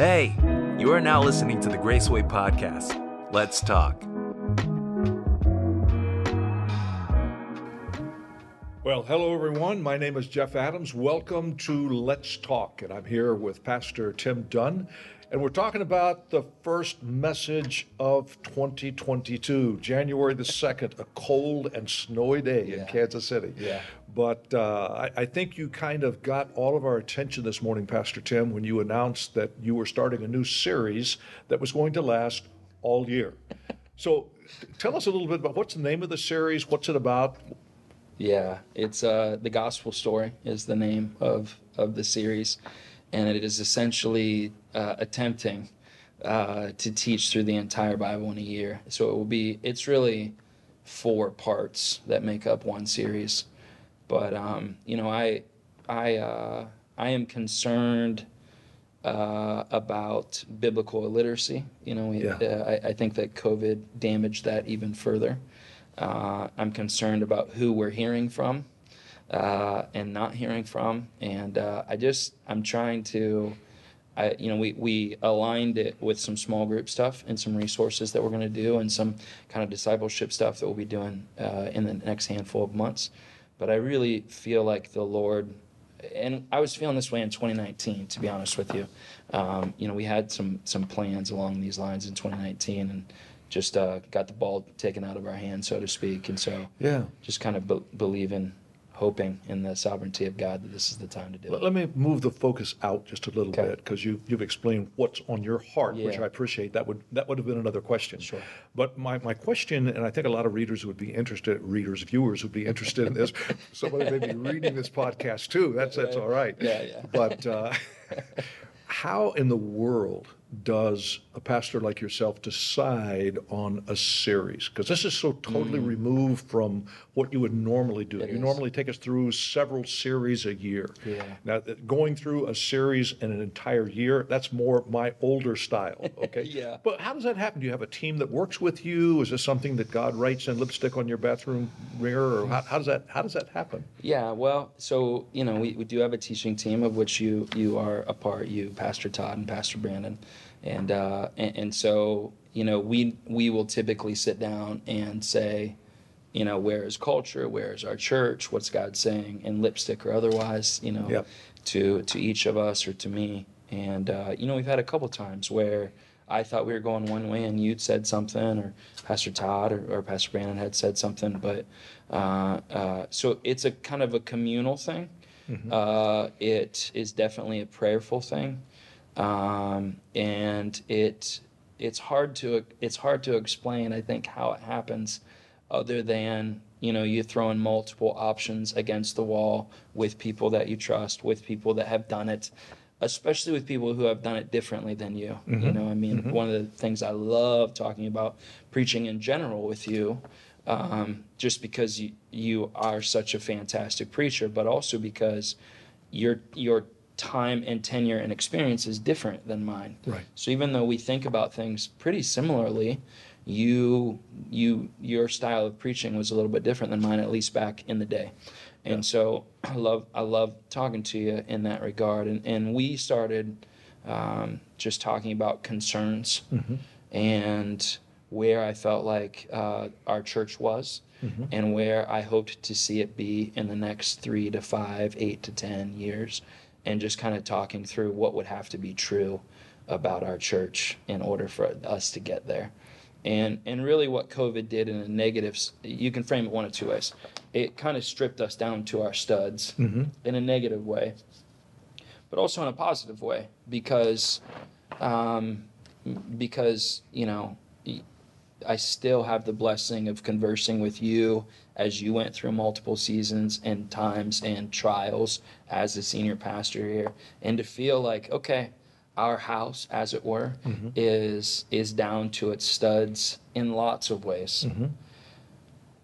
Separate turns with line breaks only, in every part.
Hey, you are now listening to the Graceway Podcast. Let's talk.
Well, hello everyone. My name is Jeff Adams. Welcome to Let's Talk. And I'm here with Pastor Tim Dunn. And we're talking about the first message of 2022, January the 2nd, a cold and snowy day in Kansas City.
Yeah.
But uh, I, I think you kind of got all of our attention this morning, Pastor Tim, when you announced that you were starting a new series that was going to last all year. So t- tell us a little bit about what's the name of the series, what's it about?
Yeah, it's uh, the gospel story is the name of of the series, and it is essentially uh, attempting uh, to teach through the entire Bible in a year. So it will be it's really four parts that make up one series, but um, you know I I uh, I am concerned uh, about biblical illiteracy. You know, we,
Yeah.
uh, I, I think that COVID damaged that even further. Uh, I'm concerned about who we're hearing from uh, and not hearing from, and uh, I just I'm trying to. I, you know, we, we aligned it with some small group stuff and some resources that we're going to do and some kind of discipleship stuff that we'll be doing uh, in the next handful of months. But I really feel like the Lord, and I was feeling this way in 2019, to be honest with you. Um, you know, we had some some plans along these lines in 2019, and just uh, got the ball taken out of our hands, so to speak. And so,
Yeah.
just kind of be- believing, hoping in the sovereignty of God that this is the time to do it.
let me move the focus out just a little
Okay.
bit because you you've explained what's on your heart, which I appreciate. That would that would have been another question.
Sure.
But my, my question, and I think a lot of readers would be interested, readers, viewers would be interested in this. Somebody may be reading this podcast too. That's that's all right.
Yeah, yeah.
But uh, how in the world does a pastor like yourself decide on a series? Because this is so totally removed from what you would normally do.
It
you
is.
normally take us through several series a year.
Yeah.
Now, going through a series in an entire year, that's more my older style. Okay.
Yeah.
But how does that happen? Do you have a team that works with you? Is this something that God writes in lipstick on your bathroom mirror, or how, how does that how does that happen?
Yeah, well, so you know, we, we do have a teaching team of which you you are a part. You, Pastor Todd and Pastor Brandon, and uh, and, and so you know, we we will typically sit down and say, you know, where is culture? Where is our church? What's God saying in lipstick or otherwise? You know,
Yep.
to to each of us or to me. And uh, you know, we've had a couple times where I thought we were going one way and you'd said something, or Pastor Todd or, or Pastor Brandon had said something. But uh, uh, so it's a kind of a communal thing. Uh, it is definitely a prayerful thing, um, and it it's hard to it's hard to explain. I think how it happens, other than you know you throwing multiple options against the wall with people that you trust, with people that have done it, especially with people who have done it differently than you. You know, I mean, one of the things I love talking about preaching in general with you, um, just because you you are such a fantastic preacher, but also because your your time and tenure and experience is different than mine.
Right.
So even though we think about things pretty similarly, you you your style of preaching was a little bit different than mine, at least back in the day. And so I love I love talking to you in that regard. And and we started um, just talking about concerns and where I felt like uh, our church was. And where I hoped to see it be in the next three to five, eight to ten years, and just kind of talking through what would have to be true about our church in order for us to get there. And and really what COVID did in a negative—you can frame it one of two ways. It kind of stripped us down to our studs in a negative way, but also in a positive way because um, because you know I still have the blessing of conversing with you as you went through multiple seasons and times and trials as a senior pastor here, and to feel like okay, our house, as it were, mm-hmm. is is down to its studs in lots of ways. Mm-hmm.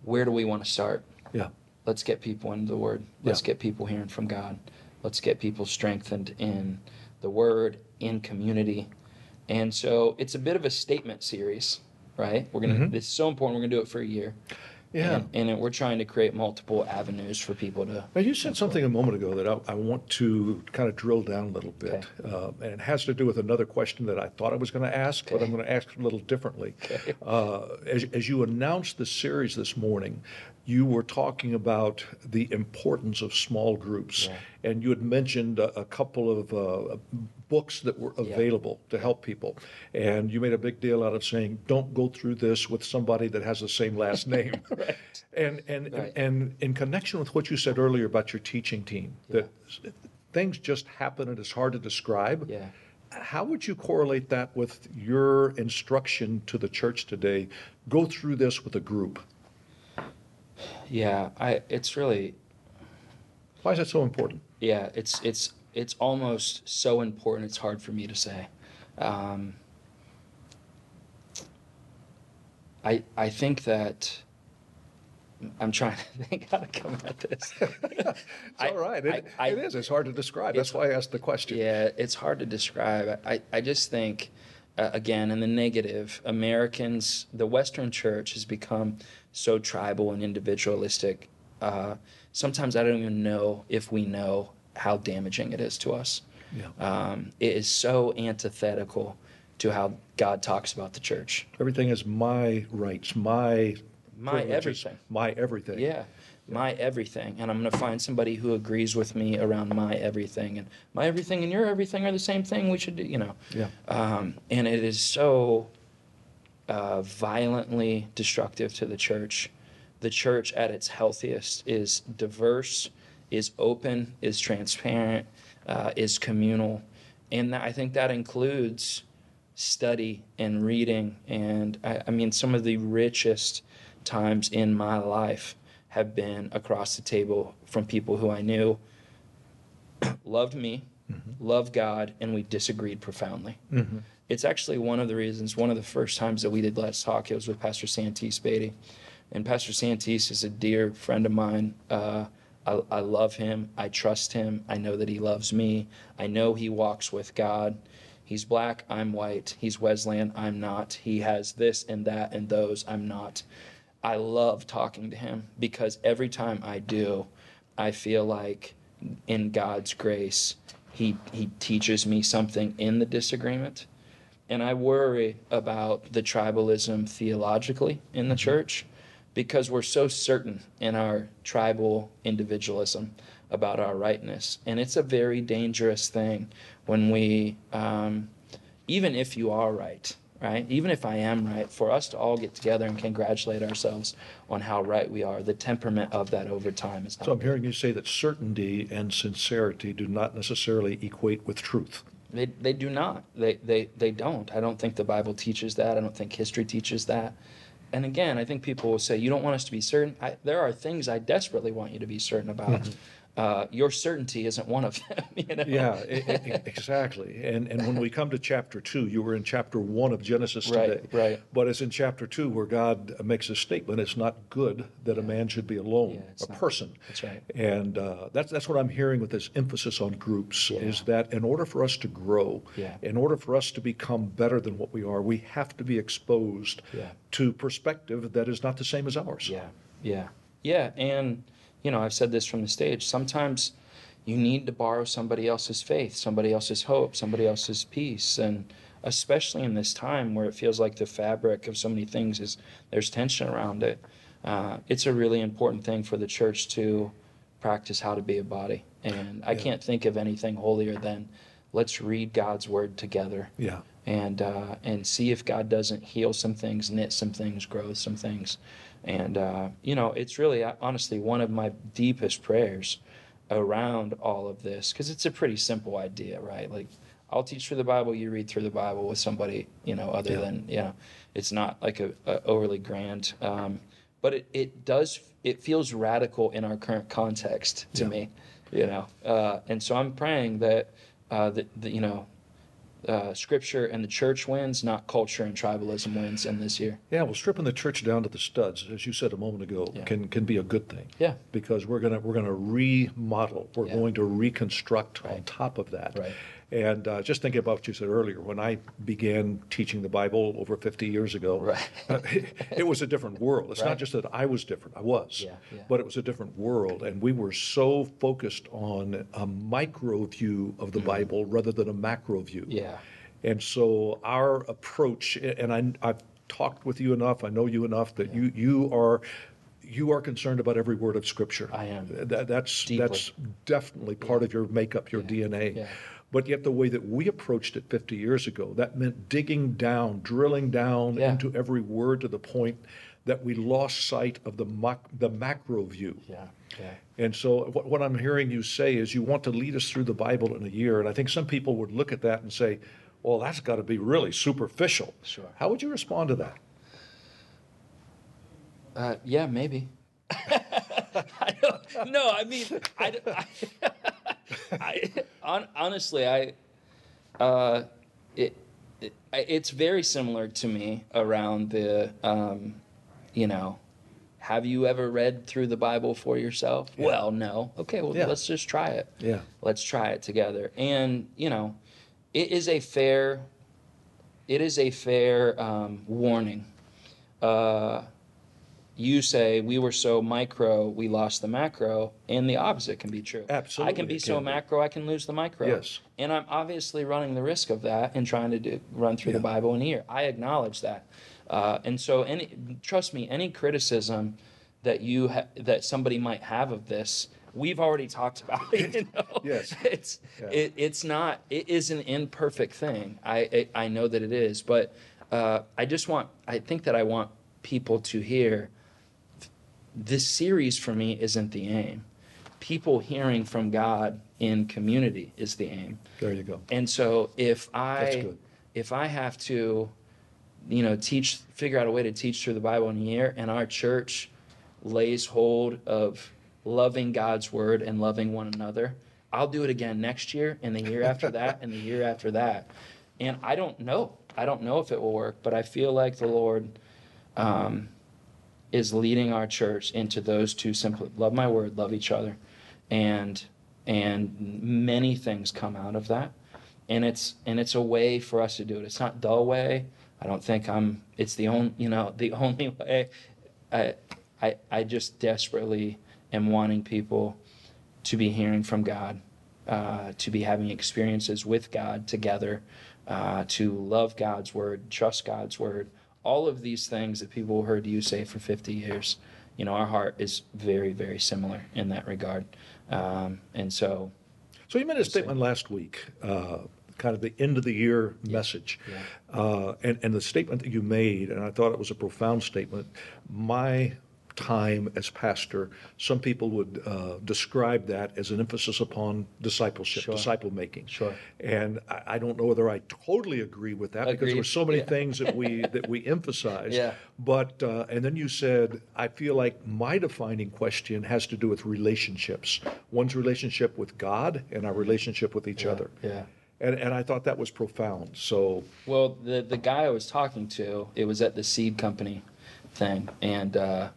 Where do we want to start?
Yeah.
Let's get people into the Word. Let's
Yeah.
get people hearing from God. Let's get people strengthened in the Word, in community. And so it's a bit of a statement series, right? We're gonna. Mm-hmm. This is so important. We're gonna do it for a year.
Yeah.
And, and it- we're trying to create multiple avenues for people to.
Now, you said something a moment ago that I, I want to kind of drill down a little bit. Uh, and it has to do with another question that I thought I was going to ask, but I'm going to ask it a little differently. Uh, as, as you announced the series this morning, you were talking about the importance of small groups. And you had mentioned a, a couple of uh, books that were available to help people. And you made a big deal out of saying, don't go through this with somebody that has the same last name. And, and,
Right.
and in connection with what you said earlier about your teaching team, that things just happen and it's hard to describe.
Yeah.
How would you correlate that with your instruction to the church today? Go through this with a group.
Yeah, I. It's really.
Why is that so important?
Yeah, it's it's it's almost so important. It's hard for me to say. Um, I I think that. I'm trying to think how to come at this.
It's
I-
all right. It,
I- I-
it is. It's hard to describe. That's why I asked the question.
Yeah, it's hard to describe. I, I just think, uh, again, in the negative, Americans, the Western church has become so tribal and individualistic. Uh, sometimes I don't even know if we know how damaging it is to us.
Yeah.
Um, it is so antithetical to how God talks about the church.
Everything is my rights, my
My everything.
my everything.
Yeah, my everything. And I'm going to find somebody who agrees with me around my everything. And my everything and your everything are the same thing. We should do, you know.
Yeah.
Um, and it is so uh, violently destructive to the church. The church at its healthiest is diverse, is open, is transparent, uh, is communal. And that, I think that includes study and reading. And I, I mean, some of the richest times in my life have been across the table from people who I knew loved me, loved God, and we disagreed profoundly. It's actually one of the reasons, one of the first times that we did Let's Talk, it was with Pastor Santise Beatty. And Pastor Santise is a dear friend of mine. Uh, I, I love him. I trust him. I know that he loves me. I know he walks with God. He's black, I'm white. He's Wesleyan, I'm not. He has this and that and those, I'm not. I love talking to him because every time I do, I feel like in God's grace, he, he teaches me something in the disagreement. And I worry about the tribalism theologically in the church because we're so certain in our tribal individualism about our rightness. And it's a very dangerous thing when we, um, even if you are right, right? Even if I am right, for us to all get together and congratulate ourselves on how right we are, the temperament of that over time is not
So I'm hearing you say that certainty and sincerity do not necessarily equate with truth.
They, they do not. They, they, they don't. I don't think the Bible teaches that. I don't think history teaches that. And again, I think people will say, You don't want us to be certain. I, there are things I desperately want you to be certain about. Mm-hmm. Uh, your certainty isn't one of them. You know?
Yeah, exactly. And and when we come to chapter two, you were in chapter one of Genesis today.
right. right.
But it's in chapter two where God makes a statement: "It's not good that a man should be alone,
Yeah,
a person."
That's right.
And uh, that's that's what I'm hearing with this emphasis on groups is that in order for us to grow,
Yeah.
in order for us to become better than what we are, we have to be exposed
Yeah.
to perspective that is not the same as ours.
Yeah, yeah, yeah. And you know, I've said this from the stage. Sometimes you need to borrow somebody else's faith, somebody else's hope, somebody else's peace, and especially in this time where it feels like the fabric of so many things is there's tension around it. Uh, it's a really important thing for the church to practice how to be a body. And I
Yeah.
can't think of anything holier than let's read God's word together
Yeah.
and uh, and see if God doesn't heal some things, knit some things, grow some things, and uh, you know it's really uh, honestly one of my deepest prayers around all of this because it's a pretty simple idea, right? Like I'll teach through the Bible, you read through the Bible with somebody you know other
Yeah.
than you know it's not like a, a overly grand, um, but it it does it feels radical in our current context to
Yeah.
me, you know, uh, and so I'm praying that uh, that, that you know uh, scripture and the church wins, not culture and tribalism wins in this year.
Yeah, well, stripping the church down to the studs, as you said a moment ago,
Yeah.
can can be a good thing.
Yeah.
Because we're gonna we're gonna remodel, we're
Yeah.
going to reconstruct on top of that.
Right.
And uh, just thinking about what you said earlier, when I began teaching the Bible over 50 years ago,
Right.
it was a different world. It's
Right.
not just that I was different, I was,
Yeah, yeah.
but it was a different world. And we were so focused on a micro view of the Bible rather than a macro view.
Mm-hmm. Yeah.
And so our approach, and I, I've talked with you enough, I know you enough that you you are you are concerned about every word of Scripture.
I am.
That, that's
Deeply.
that's definitely part of your makeup, your DNA.
yeah.
But yet the way that we approached it 50 years ago, that meant digging down, drilling down
Yeah.
into every word to the point that we lost sight of the mac- the macro view.
Yeah. Yeah.
And so what, what I'm hearing you say is you want to lead us through the Bible in a year. And I think some people would look at that and say, well, that's got to be really superficial.
Sure.
How would you respond to that?
Uh, yeah, maybe. I no, I mean, I, I, I- hon- honestly, I, uh, it, it, it's very similar to me around the, um, you know, have you ever read through the Bible for yourself? Well, no. Okay, well,
Yeah.
let's just try it.
Yeah.
Let's try it together. And, you know, it is a fair, it is a fair um, warning. Uh, you say we were so micro, we lost the macro, and the opposite can be true.
Absolutely,
I can be
it
so
be.
macro, I can lose the micro.
Yes.
And I'm obviously running the risk of that and trying to do, run through the Bible in a year. I acknowledge that. Uh, and so, any trust me, any criticism that you ha- that somebody might have of this, we've already talked about. You know?
Yes.
It's
Yeah.
it, it's not. It is an imperfect thing. I I, I know that it is, but uh, I just want. I think that I want people to hear. This series for me isn't the aim. People hearing from God in community is the aim.
There you go.
And so if I if I have to, you know, teach figure out a way to teach through the Bible in a year and our church lays hold of loving God's word and loving one another, I'll do it again next year and the year after that and the year after that. And I don't know. I don't know if it will work, but I feel like the Lord um, is leading our church into those two simple love my word, love each other. And and many things come out of that. And it's and it's a way for us to do it. It's not the way. I don't think I'm it's the only you know, the only way. I I I just desperately am wanting people to be hearing from God, uh, to be having experiences with God together, uh, to love God's word, trust God's word, all of these things that people heard you say for 50 years. You know, our heart is very, very similar in that regard. Um, and so,
So you made a statement last week, uh, kind of the end of the year message, Uh, and and the statement that you made, and I thought it was a profound statement. My time as pastor, some people would uh, describe that as an emphasis upon discipleship,
Sure.
disciple making.
Sure.
And I, I don't know whether I totally agree with that because there
Agreed.
were so many
Yeah.
things that we that we emphasize.
Yeah.
But uh, and then you said, I feel like my defining question has to do with relationships. One's relationship with God and our relationship with each other.
yeah.
And and I thought that was profound. So
Well, the the guy I was talking to, it was at the seed company thing, and uh,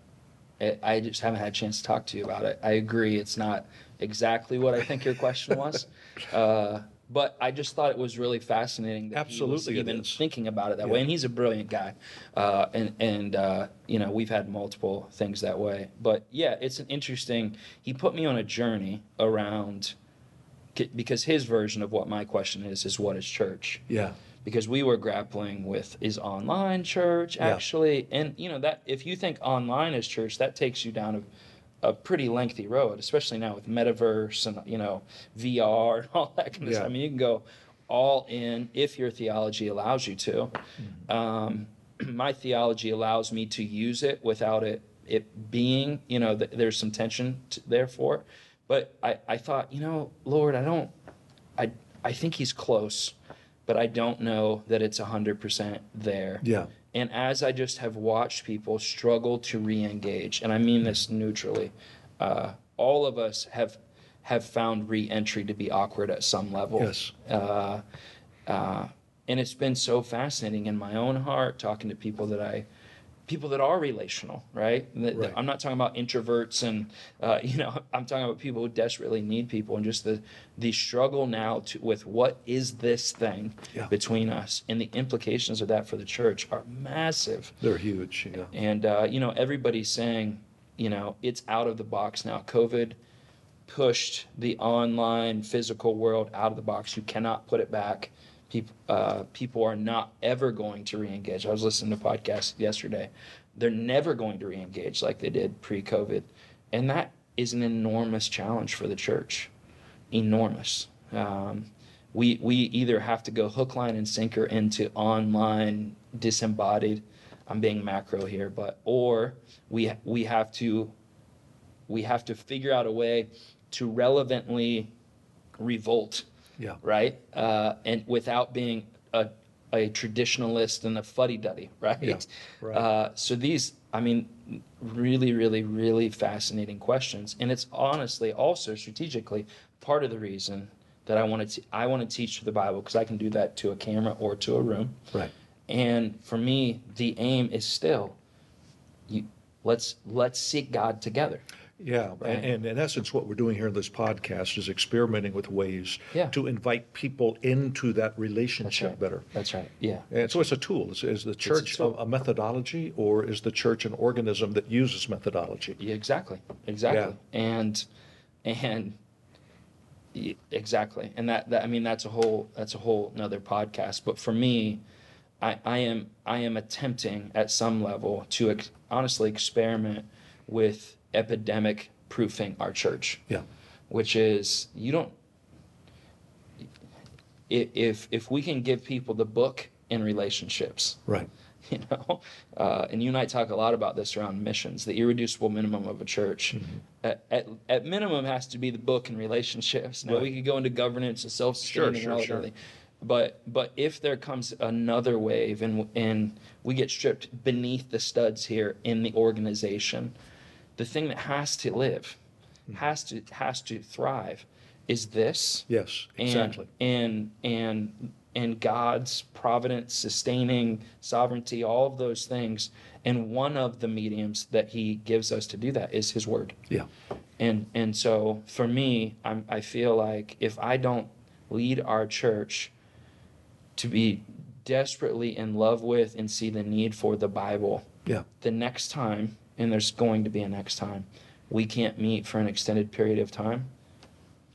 it, I just haven't had a chance to talk to you about it. I agree, it's not exactly what I think your question was, uh, but I just thought it was really fascinating that he
Absolutely
was
it
even thinking about it that way. And he's a brilliant guy, uh, and and uh, you know we've had multiple things that way. But yeah, it's an interesting. He put me on a journey around because his version of what my question is is what is church
yeah,
because we were grappling with is online church
Yeah.
actually and you know that if you think online is church that takes you down a, a pretty lengthy road especially now with metaverse and you know vr and all that kind of
Yeah.
stuff i mean you can go all in if your theology allows you to. Um, my theology allows me to use it without it it being you know th- there's some tension to, therefore but I, I thought you know lord i don't I, I think he's close, but I don't know that it's 100% there.
yeah,
And as I just have watched people struggle to re engage, and I mean this neutrally, uh, all of us have, have found re entry to be awkward at some level.
Yes.
Uh, uh, and it's been so fascinating in my own heart talking to people that I people that are relational, right?
Right.
I'm not talking about introverts and uh, you know I'm talking about people who desperately need people and just the the struggle now to with what is this thing
Yeah.
between us and the implications of that for the church are massive.
They're huge. Yeah.
And uh, you know, everybody's saying, you know, it's out of the box now. COVID pushed the online physical world out of the box. You cannot put it back. People, uh, people are not ever going to re-engage. I was listening to podcasts yesterday. They're never going to re-engage like they did pre-COVID, and that is an enormous challenge for the church. Enormous. Um, we we either have to go hook, line, and sinker into online disembodied. I'm being macro here, but or we we have to we have to figure out a way to relevantly revolt,
Yeah.
right? Uh, and without being a, a traditionalist and a fuddy duddy, right?
Yeah, right.
Uh, so these, I mean, really, really, really fascinating questions, and it's honestly also strategically part of the reason that I want to I want to teach the Bible because I can do that to a camera or to a room.
Right.
And for me, the aim is still, you, let's let's seek God together.
Yeah,
Right.
and, and in essence, what we're doing here in this podcast is experimenting with ways
Yeah.
to invite people into that
That's
relationship
right.
better.
That's right. Yeah.
And so it's a tool. Is, is the church a,
tool.
a methodology, or is the church an organism that uses methodology?
Yeah, exactly. Exactly. And and y- exactly. And that, that I mean that's a whole that's a whole another podcast. But for me, I, I am I am attempting at some level to ex- honestly experiment with epidemic proofing our church.
Yeah.
which is you don't if if we can give people the book in relationships
Right.
you know uh, and you and i talk a lot about this around missions the irreducible minimum of a church
Mm-hmm.
at, at, at minimum has to be the book in relationships now we could go into governance and self-sustaining
Sure,
and all
sure,
that
sure.
but but if there comes another wave and and we get stripped beneath the studs here in the organization the thing that has to live
Mm-hmm.
has to has to thrive is this
Yes.
and,
Exactly.
and and and God's providence, sustaining sovereignty, all of those things. And one of the mediums that He gives us to do that is His Word.
yeah.
And and so for me, I'm, I feel like if I don't lead our church to be desperately in love with and see the need for the Bible,
Yeah.
the next time, and there's going to be a next time, we can't meet for an extended period of time.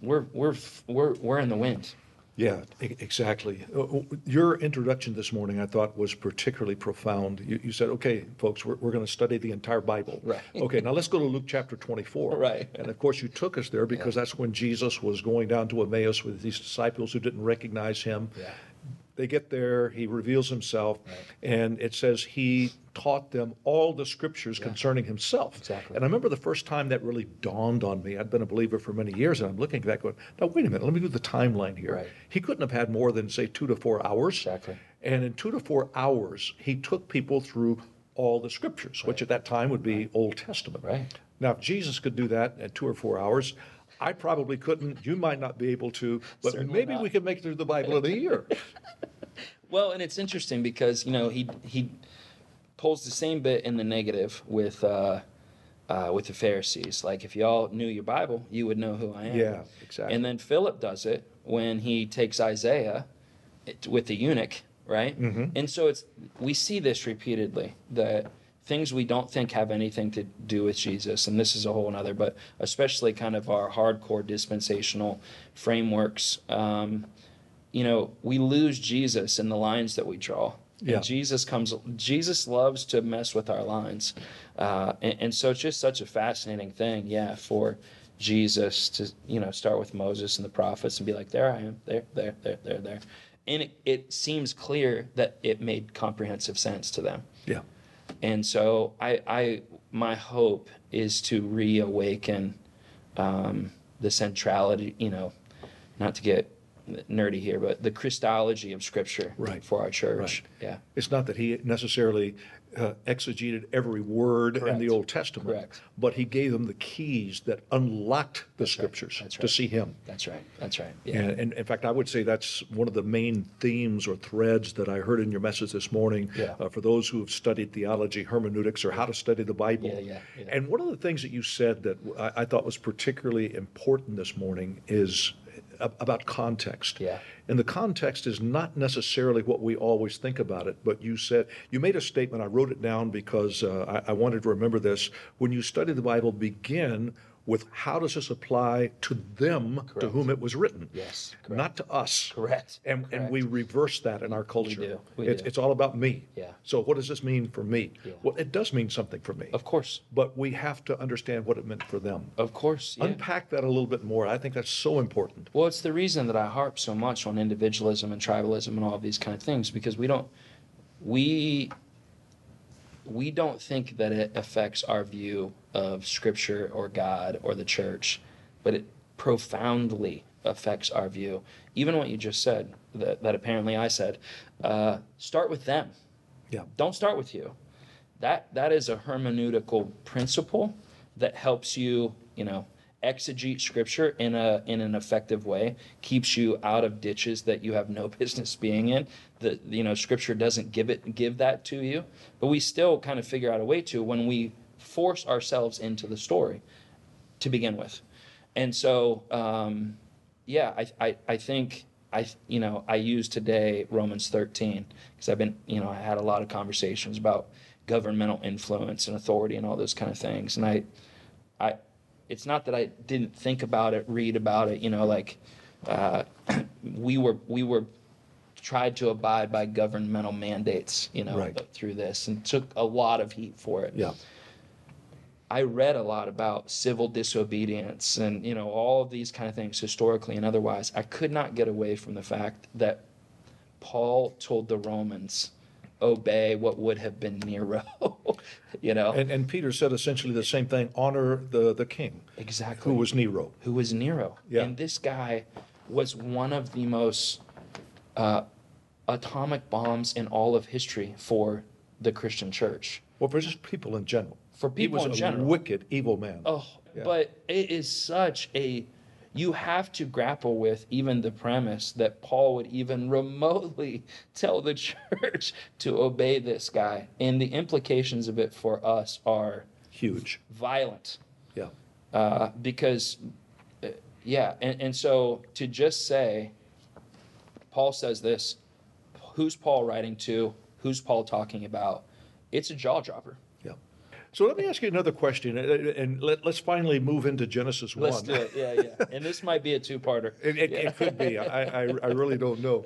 We're we're we're we're in the wind.
Yeah, exactly. Uh, Your introduction this morning, I thought, was particularly profound. You, you said, okay, folks, we're, we're going to study the entire Bible.
Right.
Okay, now let's go to Luke chapter 24.
Right.
And of course, you took us there because that's when Jesus was going down to Emmaus with these disciples who didn't recognize him.
Yeah.
They get there, he reveals himself, and it says he taught them all the scriptures concerning himself.
Exactly.
And I remember the first time that really dawned on me. I'd been a believer for many years, and I'm looking back going, now, wait a minute, let me do the timeline here.
Right.
He couldn't have had more than, say, two to four hours.
Exactly.
And in two to four hours, he took people through all the scriptures, which at that time would be Old Testament.
Right.
Now, if Jesus could do that in two or four hours, I probably couldn't. You might not be able to, but
Certainly
maybe
not.
we could make it through the Bible in a year.
Well, and it's interesting because you know he he pulls the same bit in the negative with uh, uh, with the Pharisees. Like if y'all knew your Bible, you would know who I am.
Yeah, exactly.
And then Philip does it when he takes Isaiah it- with the eunuch, right?
Mm-hmm.
And so it's we see this repeatedly that things we don't think have anything to do with Jesus, and this is a whole another, but especially kind of our hardcore dispensational frameworks. Um, you know, we lose Jesus in the lines that we draw.
Yeah.
And Jesus comes. Jesus loves to mess with our lines, uh, and, and so it's just such a fascinating thing, yeah, for Jesus to you know start with Moses and the prophets and be like, there I am, there, there, there, there, there, and it, it seems clear that it made comprehensive sense to them.
yeah.
And so I, I my hope is to reawaken um, the centrality, you know, not to get nerdy here, but the Christology of Scripture
Right.
for our church.
Right.
Yeah.
It's not that he necessarily uh, exegeted every word in the Old Testament,
Correct.
but he gave them the keys that unlocked the
right.
scriptures
That's
to see him.
That's right. That's right. Yeah.
And, and in fact, I would say that's one of the main themes or threads that I heard in your message this morning
Yeah.
uh, for those who have studied theology, hermeneutics, or how to study the Bible.
Yeah, yeah, yeah.
And one of the things that you said that I, I thought was particularly important this morning is about context.
Yeah.
And the context is not necessarily what we always think about it, but you said, you made a statement, I wrote it down because uh, I, I wanted to remember this. When you study the Bible, begin with how does this apply to them to whom it was written?
Yes, correct.
Not to us.
Correct,
And, and we reverse that in our culture.
do, we
it's,
do.
it's all about me.
Yeah.
So what does this mean for me?
Yeah.
Well, it does mean something for me.
Of course.
But we have to understand what it meant for them.
Of course. Yeah.
Unpack that a little bit more. I think that's so important.
Well, it's the reason that I harp so much on individualism and tribalism and all of these kind of things because we don't we we don't think that it affects our view of scripture or God or the church, but it profoundly affects our view. Even what you just said, that, that apparently I said, uh, start with them.
Yeah.
Don't start with you. That that is a hermeneutical principle that helps you, you know, exegete scripture in a in an effective way, keeps you out of ditches that you have no business being in. The you know, scripture doesn't give it give that to you, but we still kind of figure out a way to when we force ourselves into the story to begin with. And so, um, yeah, I, I, I think I, you know, I use today Romans 13 because I've been, you know, I had a lot of conversations about governmental influence and authority and all those kind of things. And I, I, it's not that I didn't think about it, read about it, you know, like, uh, we were, we were tried to abide by governmental mandates, you know,
Right.
through this and took a lot of heat for it.
Yeah.
I read a lot about civil disobedience and you know all of these kind of things historically and otherwise. I could not get away from the fact that Paul told the Romans, "Obey what would have been Nero." you know
And, and Peter said essentially the same thing honor the, the king,
exactly
who was Nero.
who was Nero.
Yeah.
And this guy was one of the most uh, atomic bombs in all of history for the Christian church.
Well, for just people in general.
For people
he
in
was a
general.
wicked, evil man.
Oh,
Yeah.
but it is such a. You have to grapple with even the premise that Paul would even remotely tell the church to obey this guy. And the implications of it for us are
Huge.
violent.
Yeah.
Uh, because, uh, yeah, and, and so to just say, Paul says this, who's Paul writing to? Who's Paul talking about? It's a jaw dropper.
Yeah. So let me ask you another question, and- let, let's finally move into Genesis 1.
Let's do it. Yeah, yeah. And this might be a two-parter.
It, it, it could be. I, I, I really don't know.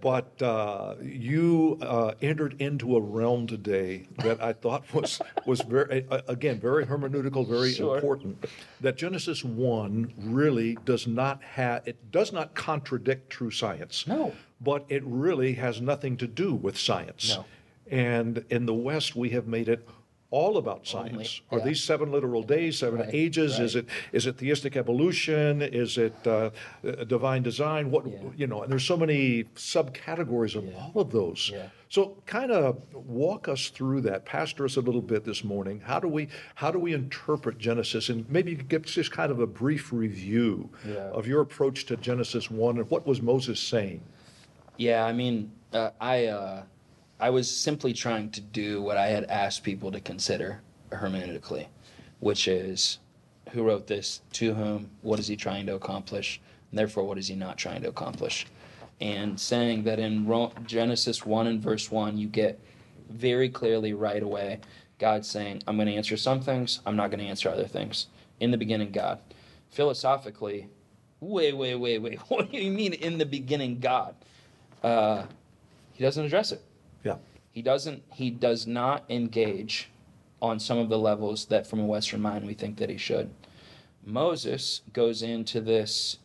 But uh, you uh, entered into a realm today that I thought was was very uh, again very hermeneutical, very
Sure.
important. That Genesis one really does not have it does not contradict true science.
No.
But it really has nothing to do with science.
No.
And in the West, we have made it all about science. Are
yeah.
these seven literal days, seven
Right,
ages? Is it is it theistic evolution? Is it uh, uh, divine design? What
Yeah.
you know? And there's so many subcategories of
Yeah.
all of those. So kind of walk us through that, pastor us a little bit this morning. How do we how do we interpret Genesis? And maybe you could give just kind of a brief review of your approach to Genesis one and what was Moses saying.
Yeah, I mean, uh, I uh, I was simply trying to do what I had asked people to consider hermeneutically, which is who wrote this, to whom, what is he trying to accomplish, and therefore what is he not trying to accomplish, and saying that in Genesis one and verse one, you get very clearly right away God saying, "I'm going to answer some things, I'm not going to answer other things." In the beginning, God. Philosophically, wait, wait, wait, wait. What do you mean in the beginning, God? uh, he doesn't address it. He doesn't. He does not engage on some of the levels that, from a Western mind, we think that he should. Moses goes into this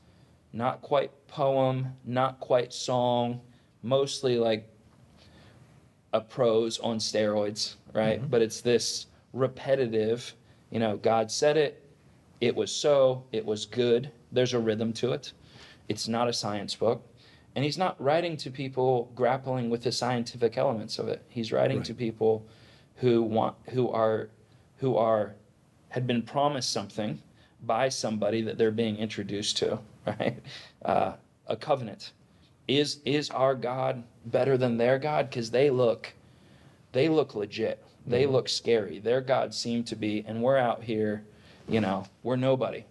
not quite poem, not quite song, mostly like a prose on steroids, right? Mm-hmm. But it's this repetitive, you know, God said it, it was so, it was good. There's a rhythm to it. It's not a science book. And he's not writing to people grappling with the scientific elements of it. He's writing
Right.
to people who want who are who are had been promised something by somebody that they're being introduced to, right? Uh, a covenant. Is is our God better than their God? Because they look, they look legit. They look scary. Their God seem to be, and we're out here, you know, we're nobody.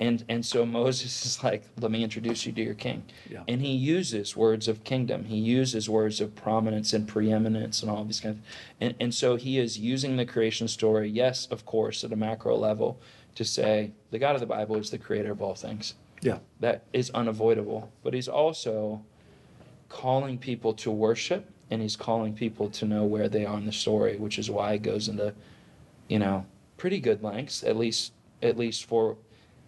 And and so Moses is like, let me introduce you to your king.
Yeah.
And he uses words of kingdom. He uses words of prominence and preeminence and all these kinds. Of, and and so he is using the creation story, yes, of course, at a macro level, to say the God of the Bible is the creator of all things.
Yeah.
That is unavoidable. But he's also calling people to worship and he's calling people to know where they are in the story, which is why it goes into, you know, pretty good lengths, at least at least for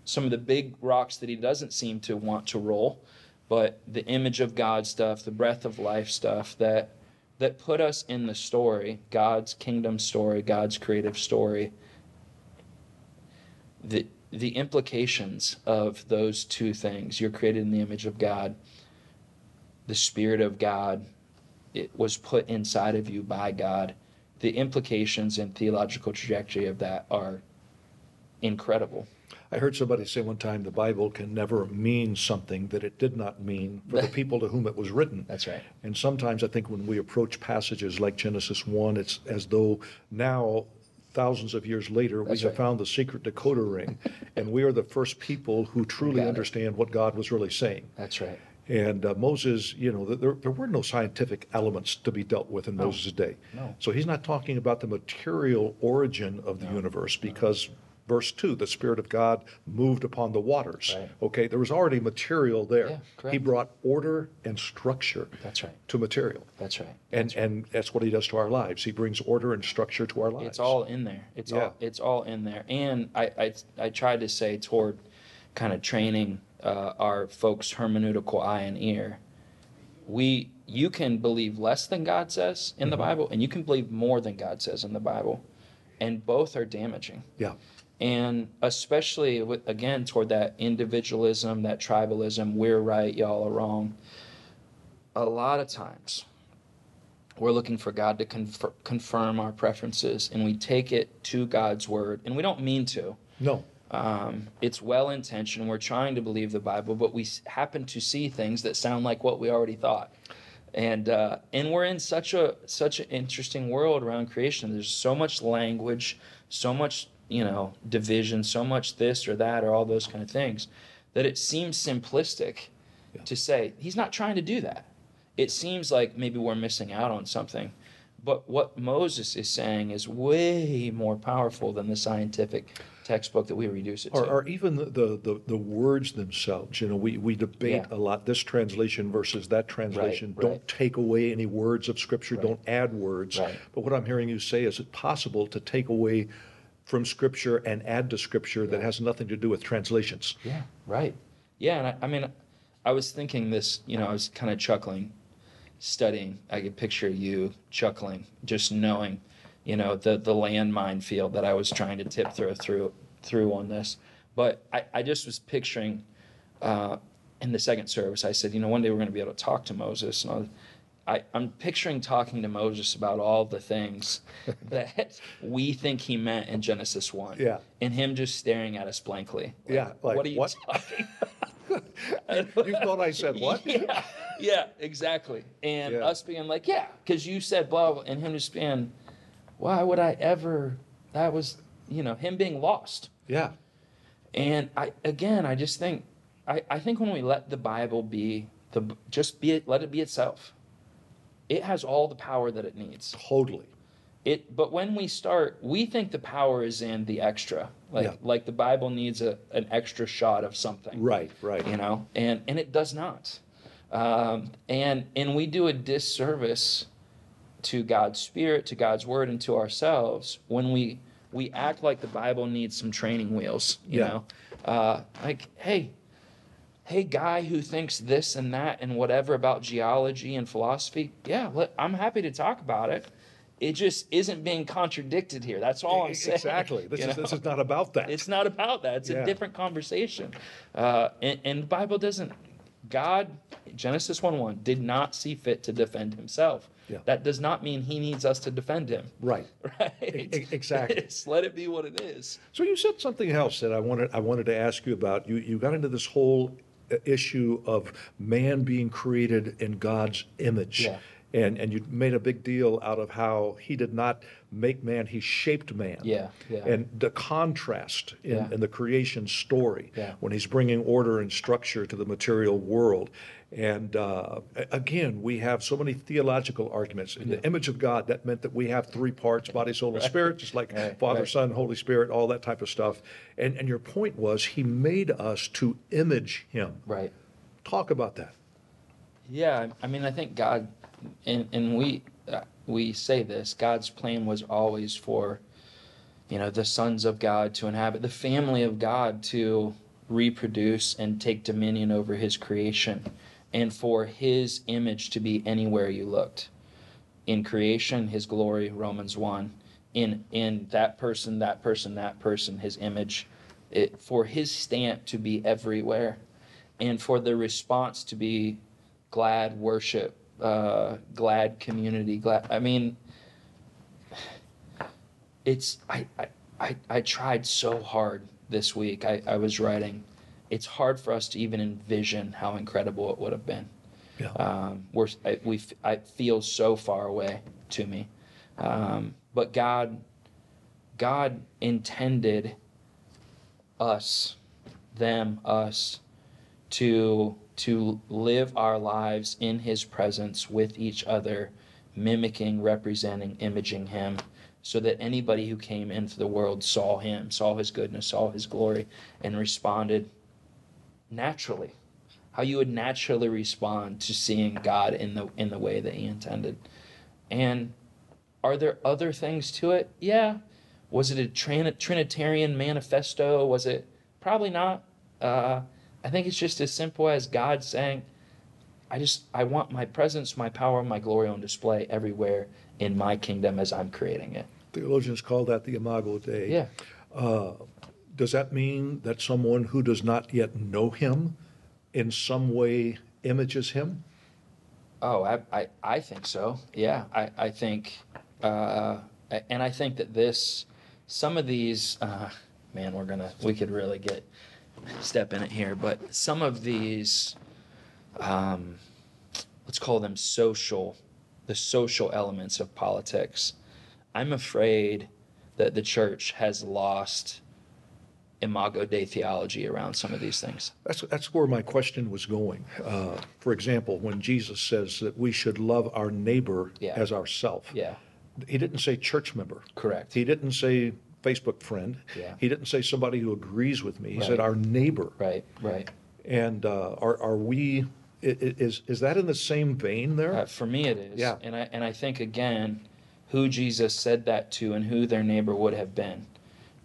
some of the big rocks that he doesn't seem to want to roll, but the image of God stuff, the breath of life stuff that that put us in the story, God's kingdom story, God's creative story. The the implications of those two things, you're created in the image of God, the spirit of God, it was put inside of you by God. The implications and theological trajectory of that are incredible.
I heard somebody say one time the Bible can never mean something that it did not mean for the people to whom it was written.
That's right.
And sometimes I think when we approach passages like Genesis 1, it's as though now, thousands of years later, we
That's
have found the secret decoder ring, and we are the first people who truly
Got it.
understand what God was really saying.
That's right.
And uh, Moses, you know, there, there were no scientific elements to be dealt with in Moses' day.
No.
So he's not talking about the material origin of the universe because verse 2, the Spirit of God moved upon the waters.
Right.
Okay, there was already material there.
Yeah,
he brought order and structure
That's right.
to material.
That's right.
And, and that's what he does to our lives. He brings order and structure to our lives.
It's all in there. It's
Yeah.
all it's all in there. And I I, I tried to say toward kind of training uh, our folks' hermeneutical eye and ear. We you can believe less than God says in
Mm-hmm.
the Bible, and you can believe more than God says in the Bible, and both are damaging.
Yeah.
And especially with, again toward that individualism that tribalism we're right y'all are wrong. A lot of times we're looking for god to confer- confirm our preferences and we take it to god's word. And we don't mean to.
No.
um, it's well intentioned we're trying to believe the bible but we happen to see things that sound like what we already thought. And uh, and we're in such a such an interesting world around creation. There's so much language so much you know division so much this or that or all those kind of things that it seems simplistic to say he's not trying to do that it seems like maybe we're missing out on something but what moses is saying is way more powerful than the scientific textbook that we reduce it to
Or, or even the, the, the, words themselves. You know, we, we debate
Yeah.
a lot this translation versus that translation.
right.
Don't take away any words of Scripture,
Right.
don't add words.
Right.
But what I'm hearing you say is it possible to take away from Scripture and add to Scripture that has nothing to do with translations?
Yeah, right. Yeah, and I, I mean, I was thinking this. You know, I was kind of chuckling, studying. I could picture you chuckling, just knowing, you know, the the landmine field that I was trying to tip through through through on this. But I, I just was picturing. Uh, in the second service, I said, you know, one day we're going to be able to talk to Moses, and I was, I, I'm picturing talking to Moses about all the things that we think he meant in Genesis 1.
Yeah.
And him just staring at us blankly.
Yeah, like,
what are you
what?
talking
You thought I said what?
yeah, yeah, exactly. And
Yeah.
us being like, yeah, because you said blah, blah, and him just being, why would I ever? That was, you know, him being lost.
Yeah.
And I again, I just think, I, I think when we let the Bible be the just be it, let it be itself. It has all the power that it needs.
Totally.
It, but when we start, we think the power is in the extra, like
Yeah.
like the Bible needs a an extra shot of something
Right, right.
you know and and it does not um, and and we do a disservice to god's spirit to god's word and to ourselves when we we act like the bible needs some training wheels you
Yeah.
know uh, like hey hey guy who thinks this and that and whatever about geology and philosophy yeah let, i'm happy to talk about it it just isn't being contradicted here that's all i'm saying
Exactly. This
you
is,
know?
this is not about that.
It's not about that. It's
Yeah.
a different conversation. Uh, and, and the Bible doesn't God, Genesis 1 1, did not see fit to defend himself.
Yeah.
That does not mean he needs us to defend him.
Right.
Right.
E- exactly.
It's let it be what it is.
So you said something else that I wanted I wanted to ask you about. You you got into this whole issue of man being created in God's image.
Yeah.
And and you made a big deal out of how he did not make man, he shaped man.
Yeah, yeah.
And the contrast in,
Yeah.
in the creation story
Yeah.
when he's bringing order and structure to the material world. And uh, again, we have so many theological arguments. In the image of God, that meant that we have three parts body, soul, and spirit, just like
Right,
Father,
right.
Son, Holy Spirit, all that type of stuff. And, and your point was he made us to image him.
Right.
Talk about that.
Yeah, I I mean, I think God, and and we uh, we say this. God's plan was always for, you know, the sons of God to inhabit the family of God to reproduce and take dominion over His creation, and for His image to be anywhere you looked. In creation, His glory, Romans one. In in that person, that person, that person, His image. It, for His stamp to be everywhere, and for the response to be glad worship, uh, glad community, glad. I mean, it's I, I I I tried so hard this week. I, I was writing. It's hard for us to even envision how incredible it would have been.
Yeah.
Um, we're I, we I feel so far away to me, um, but God, God intended us, them, us, to to live our lives in his presence with each other mimicking representing imaging him so that anybody who came into the world saw him saw his goodness saw his glory and responded naturally how you would naturally respond to seeing god in the in the way that he intended and are there other things to it yeah was it a trin- trinitarian manifesto was it probably not uh, I think it's just as simple as God saying, I just I want my presence, my power, my glory on display everywhere in my kingdom as I'm creating it.
Theologians call that the Imago Dei.
Yeah.
Uh, does that mean that someone who does not yet know him in some way images him?
Oh, I, I, I think so. Yeah, I, I think, uh, and I think that this, some of these, uh, man, we're gonna, we could really get, step in it here, but some of these, um, let's call them social, the social elements of politics. I'm afraid that the church has lost imago Dei theology around some of these things.
That's, that's where my question was going. Uh, for example, when Jesus says that we should love our neighbor
Yeah.
as ourself,
Yeah,
he didn't say church member.
correct.
He didn't say Facebook friend.
Yeah.
He didn't say somebody who agrees with me. He said our neighbor.
Right, right.
And uh, are, are we, is, is that in the same vein there?
Uh, for me, it is.
Yeah.
And I and I think again, who Jesus said that to and who their neighbor would have been.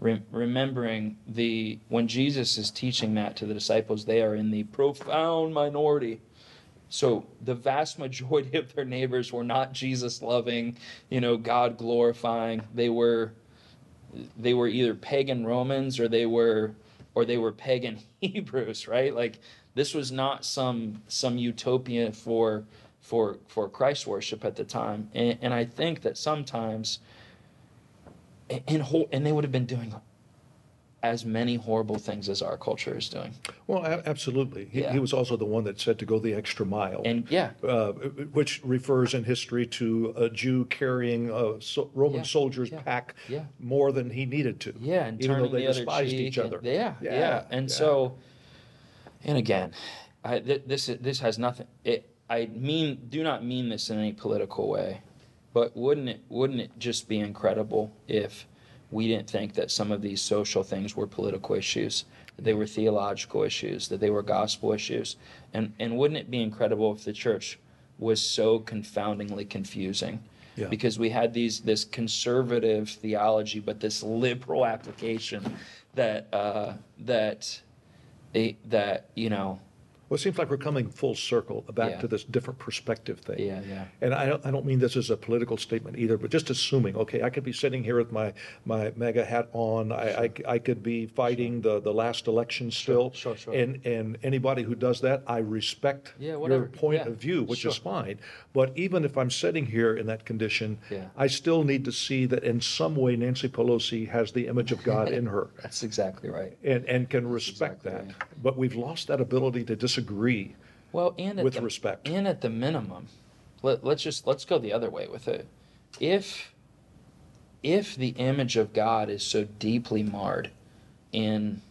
Rem- remembering the when Jesus is teaching that to the disciples, they are in the profound minority. So the vast majority of their neighbors were not Jesus loving, you know, God glorifying. They were they were either pagan Romans or they were or they were pagan Hebrews, right? Like this was not some some utopia for for for Christ worship at the time, and, and I think that sometimes, whole, and they would have been doing as many horrible things as our culture is doing,
Well, a- absolutely. He,
Yeah.
he was also the one that said to go the extra mile.
and yeah,
uh, which refers in history to a Jew carrying a so- Roman
Yeah,
soldier's
yeah,
pack more than he needed to.
Yeah, and
even though they
the
despised each other.
and- yeah, yeah,
Yeah,
And so, and again, I, th- this this has nothing. It I mean do not mean this in any political way, but wouldn't it wouldn't it just be incredible if we didn't think that some of these social things were political issues, that they were theological issues, that they were gospel issues, and and wouldn't it be incredible if the church was so confoundingly confusing?
Yeah.
because we had these this conservative theology, but this liberal application that uh, that they, that you know
Well, it seems like we're coming full circle back
Yeah.
to this different perspective thing.
Yeah, yeah.
And I don't, I don't mean this as a political statement either, but just assuming, okay, I could be sitting here with my, my MAGA hat on. I, I, I could be fighting the, the last election still.
sure, sure.
And, and anybody who does that, I respect
Yeah,
your point
Yeah,
of view, which is
sure.
fine. But even if I'm sitting here in that condition,
Yeah.
I still need to see that in some way Nancy Pelosi has the image of God in her
That's exactly right.
and, and can respect
exactly
that. But we've lost that ability to disagree.
Well, and
With
the,
respect.
and at the minimum, let, let's just let's go the other way with it. If if the image of God is so deeply marred in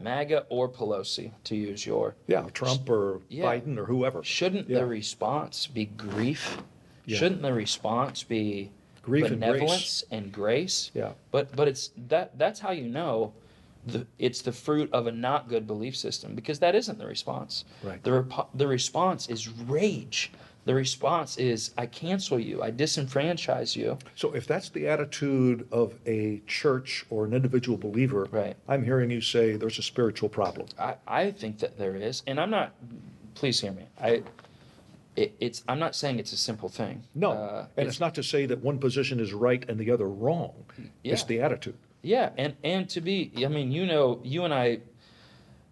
MAGA or Pelosi, to use your,
Yeah, Trump or
Yeah.
Biden or whoever.
shouldn't
Yeah.
the response be grief?
Yeah.
Shouldn't the response be
Grief and grace.
benevolence and grace?
Yeah.
But but it's that that's how you know the, it's the fruit of a not good belief system because that isn't the response.
Right.
The repo- the response is rage. The response is I cancel you. I disenfranchise you.
So if that's the attitude of a church or an individual believer,
Right.
I'm hearing you say there's a spiritual problem.
I, I think that there is, and I'm not. Please hear me. I. It, it's. I'm not saying it's a simple thing.
No,
Uh,
and it's not to say that one position is right and the other wrong. It's the attitude.
Yeah, and and to be, I mean, you know, you and I,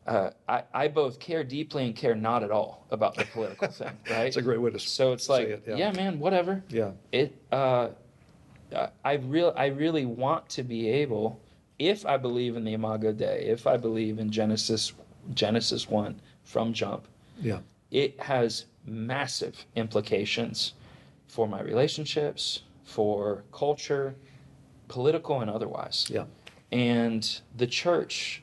uh, I, I both care deeply and care not at all about the political thing, right?
It's a great way to
So it's like,
it,
yeah.
yeah.
man, whatever.
Yeah.
It. Uh, I- I real I really want to be able, if I believe in the Imago Dei, if I believe in Genesis Genesis one from jump,
Yeah.
it has massive implications for my relationships, for culture, political and otherwise.
Yeah.
And the church,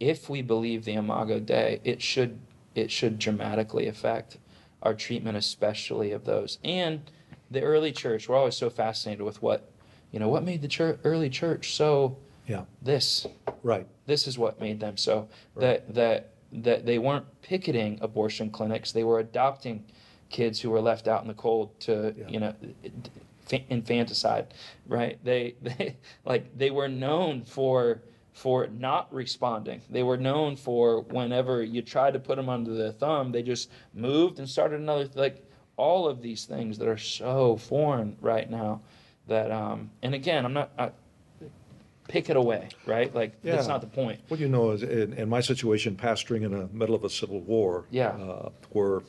if we believe the Imago Dei, it should it should dramatically affect our treatment, especially of those. And the early church, we're always so fascinated with what, you know, what made the church, early church so
Yeah.
this
Right.
this is what made them so that that that they weren't picketing abortion clinics they were adopting kids who were left out in the cold to
Yeah.
you know infanticide right? They they like they were known for for not responding. They were known for whenever you tried to put them under the thumb they just moved and started another like all of these things that are so foreign right now that um and again i'm not I, pick it away right? Like that's not the point.
What you know is in, in my situation, pastoring in the middle of a civil war,
Yeah.
uh, where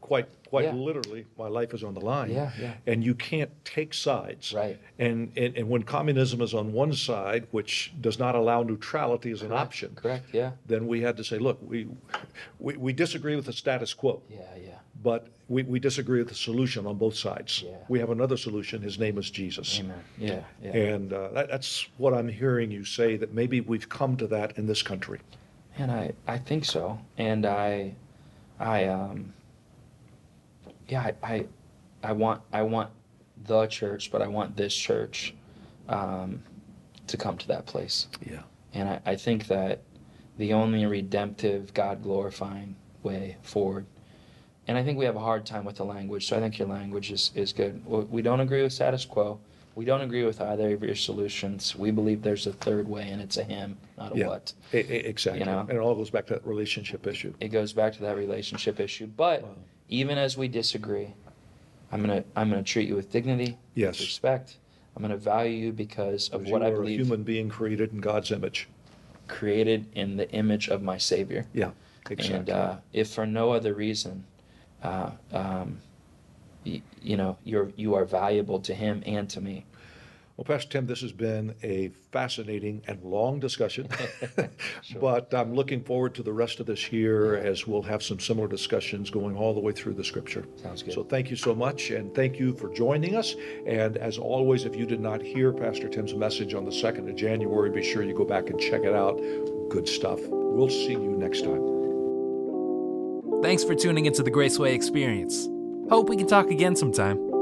quite quite
Yeah.
literally my life is on the line.
Yeah, yeah.
And you can't take sides.
Right.
And, and and when communism is on one side, which does not allow neutrality as an option,
correct yeah
then we had to say, look, we we, we disagree with the status quo.
yeah yeah
But we, we disagree with the solution on both sides.
Yeah.
We have another solution. His name is Jesus.
amen yeah yeah
And uh, that, that's what I'm hearing you say that maybe we've come to that in this country.
And I, I think so. And I, I, um, yeah, I, I, I want, I want the church, but I want this church, um, to come to that place.
Yeah.
And I, I think that the only redemptive, God glorifying way forward. And I think we have a hard time with the language, so I think your language is, is good. We don't agree with status quo. We don't agree with either of your solutions. We believe there's a third way, and it's a him, not a
Yeah.
what.
E- exactly.
You know?
And it all goes back to that relationship issue.
it goes back to that relationship issue. But
Wow.
Even as we disagree, I'm gonna I'm gonna treat you with dignity,
Yes.
respect. I'm gonna value you because of
Because
what
you
I
are a
believe
human being created in God's image.
created in the image of my Savior.
Yeah, exactly.
And uh, if for no other reason, uh, um, y- you know, you're you are valuable to Him and to me.
Well, Pastor Tim, this has been a fascinating and long discussion, but I'm looking forward to the rest of this year as we'll have some similar discussions going all the way through the Scripture.
Sounds good.
So thank you so much, and thank you for joining us. And as always, if you did not hear Pastor Tim's message on the 2nd of January, be sure you go back and check it out. Good stuff. We'll see you next time.
Thanks for tuning into the Graceway Experience. Hope we can talk again sometime.